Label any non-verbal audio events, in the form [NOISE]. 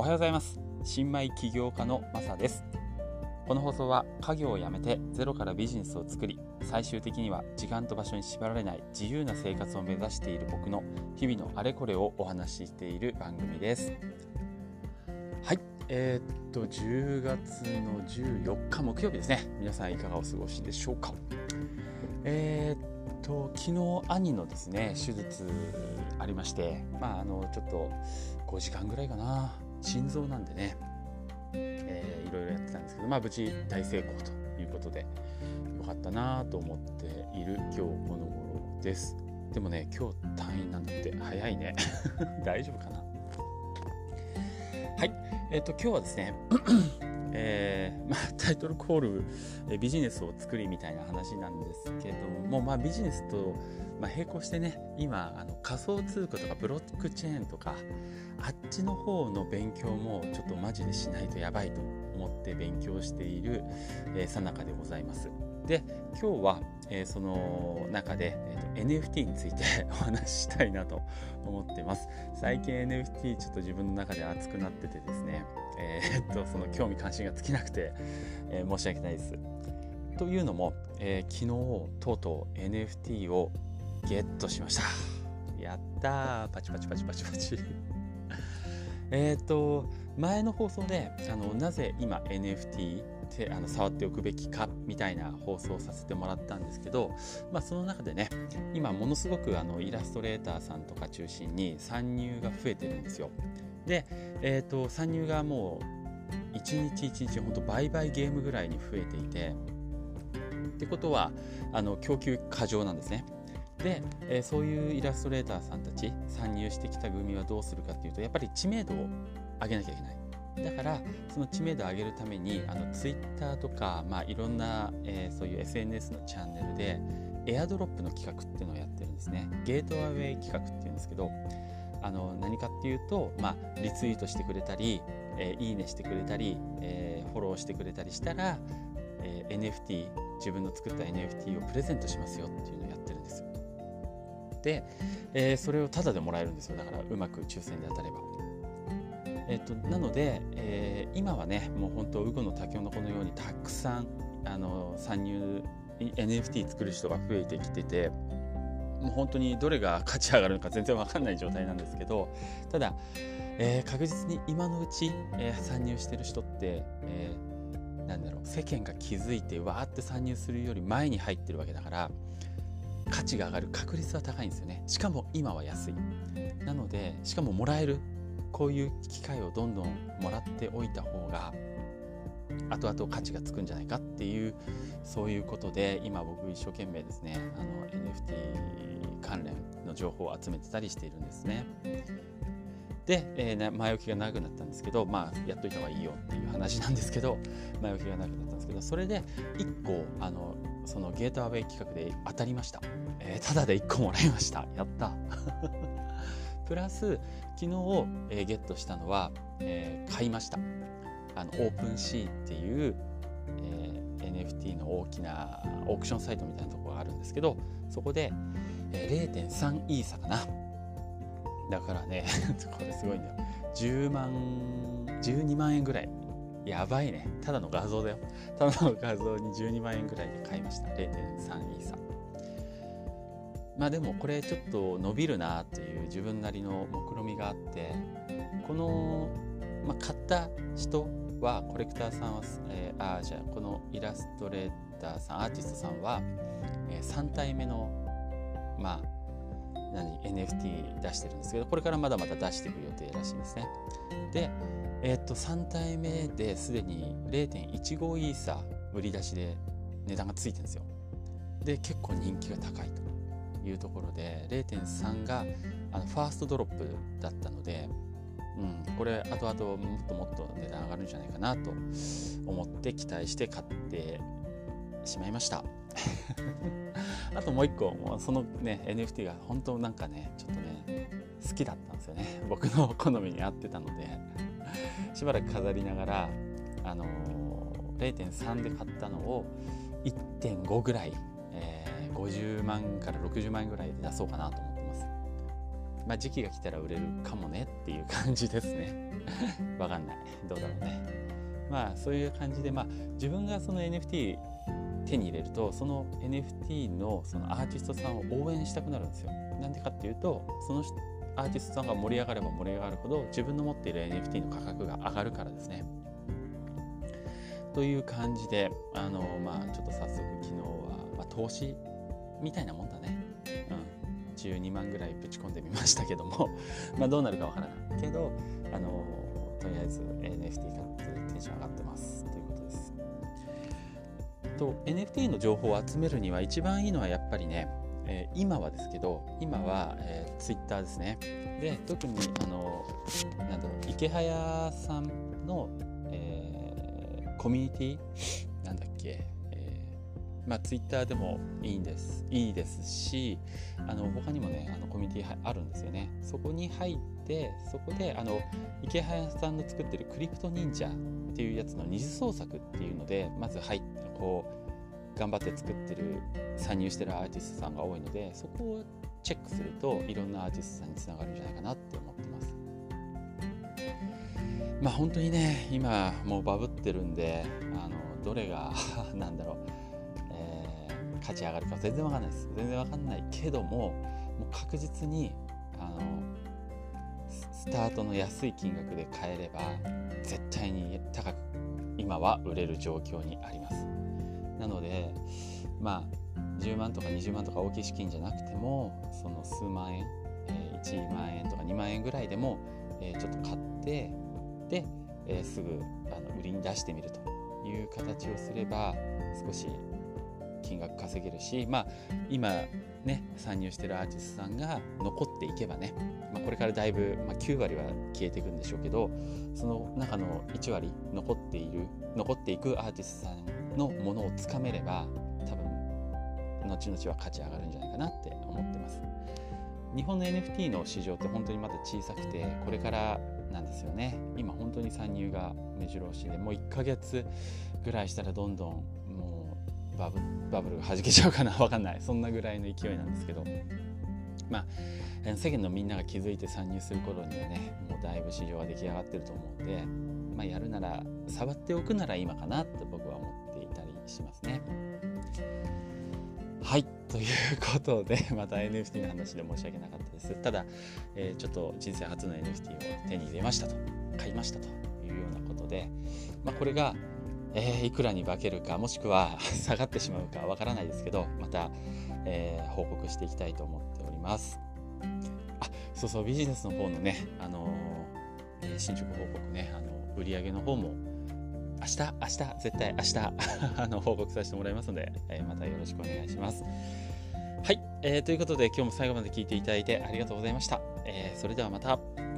おはようございます。新米起業家のマサです。この放送は家業を辞めてゼロからビジネスを作り最終的には時間と場所に縛られない自由な生活を目指している僕の日々のあれこれをお話ししている番組です。はい。えー、っと10月の14日木曜日ですね。皆さんいかがお過ごしでしょうか。えー、っと昨日兄のですね手術ありましてまああのちょっと5時間ぐらいかな。心臓なんでね、えー、いろいろやってたんですけどまあ無事大成功ということでよかったなと思っている今日この頃です。でもね今日退院なんだって早いね。[LAUGHS] 大丈夫かな？はい。えっ、ー、と今日はですねえー、まあ、[LAUGHS] タイトルコール、えビジネスを作りみたいな話なんですけども、まあ、ビジネスと、まあ、並行してね今あの仮想通貨とかブロックチェーンとかあっちの方の勉強もちょっとマジでしないとやばいと思って勉強しているさなかでございます。で今日は、えー、その中で、えーと、NFT について [LAUGHS] お話ししたいなと思ってます。最近 NFT ちょっと自分の中で熱くなっててですね。えー、っとその興味関心が尽きなくて、えー、申し訳ないです。というのも、えー、昨日とうとう NFT をゲットしました。やったー。パチパチパチパチパチ。[LAUGHS] えっと前の放送であのなぜ今 NFT ってあの触っておくべきかみたいな放送をさせてもらったんですけど、まあ、その中でね今ものすごくあのイラストレーターさんとか中心に参入が増えてるんですよ。で、えーと、参入がもう1日1日本当倍々ゲームぐらいに増えていてってことはあの供給過剰なんですね。で、えー、そういうイラストレーターさんたち参入してきた組はどうするかっていうとやっぱり知名度を上げなきゃいけない。だからその知名度を上げるためにあのツイッターとか、まあ、いろんな、えー、そういう SNS のチャンネルでエアドロップの企画っていうのをやってるんですね。ゲートアウェイ企画っていうんですけどあの何かっていうと、まあ、リツイートしてくれたり、えー、いいねしてくれたり、えー、フォローしてくれたりしたら、えー、NFT 自分の作った NFT をプレゼントしますよっていうのをやってるんですよ。で、えー、それをタダでもらえるんですよ。だからうまく抽選で当たれば。えっと、なので、えー、今はねもう本当ウゴのタケオノコのようにたくさんあの参入 NFT 作る人が増えてきててもう本当にどれが価値上がるのか全然分かんない状態なんですけどただ、えー、確実に今のうち、えー、参入してる人って、えー、なんだろう世間が気づいてわーって参入するより前に入ってるわけだから価値が上がる確率は高いんですよね。しかも今は安い。なのでしかももらえる。こういう機会をどんどんもらっておいた方が後々価値がつくんじゃないかっていうそういうことで今僕一生懸命ですねあの NFT 関連の情報を集めてたりしているんですね。で、えー、前置きが長くなったんですけどまあやっといた方がいいよっていう話なんですけど前置きが長くなったんですけどそれで1個あのそのゲートアウェイ企画で当たりました、えー、ただで1個もらいました。やった。プラス昨日、えー、ゲットしたのは、えー、買いました。あのオープンシーっていう、えー、NFT の大きなオークションサイトみたいなところがあるんですけどそこで、えー、0.3イーサかな。だからね [LAUGHS] これすごいんだよ10万12万円ぐらい。やばいね。ただの画像だよ。ただの画像に12万円ぐらいで買いました。0.3イーサまあでもこれちょっと伸びるなっていう自分なりの目論見みがあってこの、まあ、買った人はコレクターさんは、えー、あじゃあこのイラストレーターさんアーティストさんは、えー、3体目のまあ何 NFT 出してるんですけどこれからまだまだ出していく予定らしいんですね。で、えー、っと3体目ですでに0.15イーサ売り出しで値段がついてるんですよ。で結構人気が高いというところで0.3があのファーストドロップだったのでうん、これ後々もっともっと値段上がるんじゃないかなと思って期待して買ってしまいました。[LAUGHS] あともう一個もうそのね NFT が本当なんかねちょっとね好きだったんですよね。[LAUGHS] 僕の好みに合ってたので。しばらく飾りながらあのー、0.3で買ったのを1.5ぐらい、えー、50万から60万円ぐらいで出そうかなと思ってます。まあ、時期が来たら売れるかもねっていう感じですね。[LAUGHS] わかんない。どうだろうね。まあそういう感じで、まあ、自分がその NFT 手に入れるとその NFT のそのアーティストさんを応援したくなるんですよ。なんでかっていうとそのアーティストさんが盛り上がれば盛り上がるほど自分の持っている NFT の価格が上がるからですね。という感じであのまあちょっと早速昨日は、まあ、投資みたいなもんだね。うん。12万ぐらいぶち込んでみましたけども。[LAUGHS] まあどうなるかわからない。けどあのとりあえず NFT 買ってテンション上がってますということです。と NFT の情報を集めるには一番いいのはやっぱりね、えー、今はですけど今は、えー、Twitter ですね。で特にあのなんだろう池早さんの、えー、コミュニティ？なんだっけ？まあ、ツイッターでもいいんですいいですしあの他にもねあのコミュニティあるんですよね。そこに入ってそこであの池早さんの作ってるクリプト忍者っていうやつの二次創作っていうのでまず入ってこう頑張って作ってる参入してるアーティストさんが多いのでそこをチェックするといろんなアーティストさんにつながるんじゃないかなって思ってます。まあ本当にね今もうバブってるんであのどれがなんだろう。勝ち上がるか全然わかんないです。全然わかんないけどももう確実にあのスタートの安い金額で買えれば絶対に高く今は売れる状況にあります。なのでまあ10万とか20万とか大きい資金じゃなくてもその数万円、えー、1万円とか2万円ぐらいでも、えー、ちょっと買ってで、えー、すぐあの売りに出してみるという形をすれば少し金額稼げるし、まあ、今ね参入してるアーティストさんが残っていけばね、まあ、これからだいぶ、まあ、9割は消えていくんでしょうけどその中の1割残っている残っていくアーティストさんのものをつかめれば多分後々は価値上がるんじゃないかなって思ってます。日本の NFT の市場って本当にまだ小さくてこれからなんですよね。今本当に参入が目白押しでもう1ヶ月ぐらいしたらどんどんバブルが弾けちゃうかな分かんない。そんなぐらいの勢いなんですけど。まあ世間のみんなが気づいて参入する頃にはねもうだいぶ市場は出来上がってると思うんで、まあ、やるなら触っておくなら今かなって僕は思っていたりしますね。はい。ということで [LAUGHS] また NFT の話で申し訳なかったです。ただ、えー、ちょっと人生初の NFT を手に入れましたと買いましたというようなことで、まあ、これがえー、いくらに化けるかもしくは [LAUGHS] 下がってしまうかわからないですけどまた、えー、報告していきたいと思っております。あそうそうビジネスの方のね、あのー、進捗報告ね、あの売上の方も明日明日絶対明日 [LAUGHS] あの報告させてもらいますので、え、またよろしくお願いします。はい、えー、ということで今日も最後まで聞いていただいてありがとうございました、え、それではまた。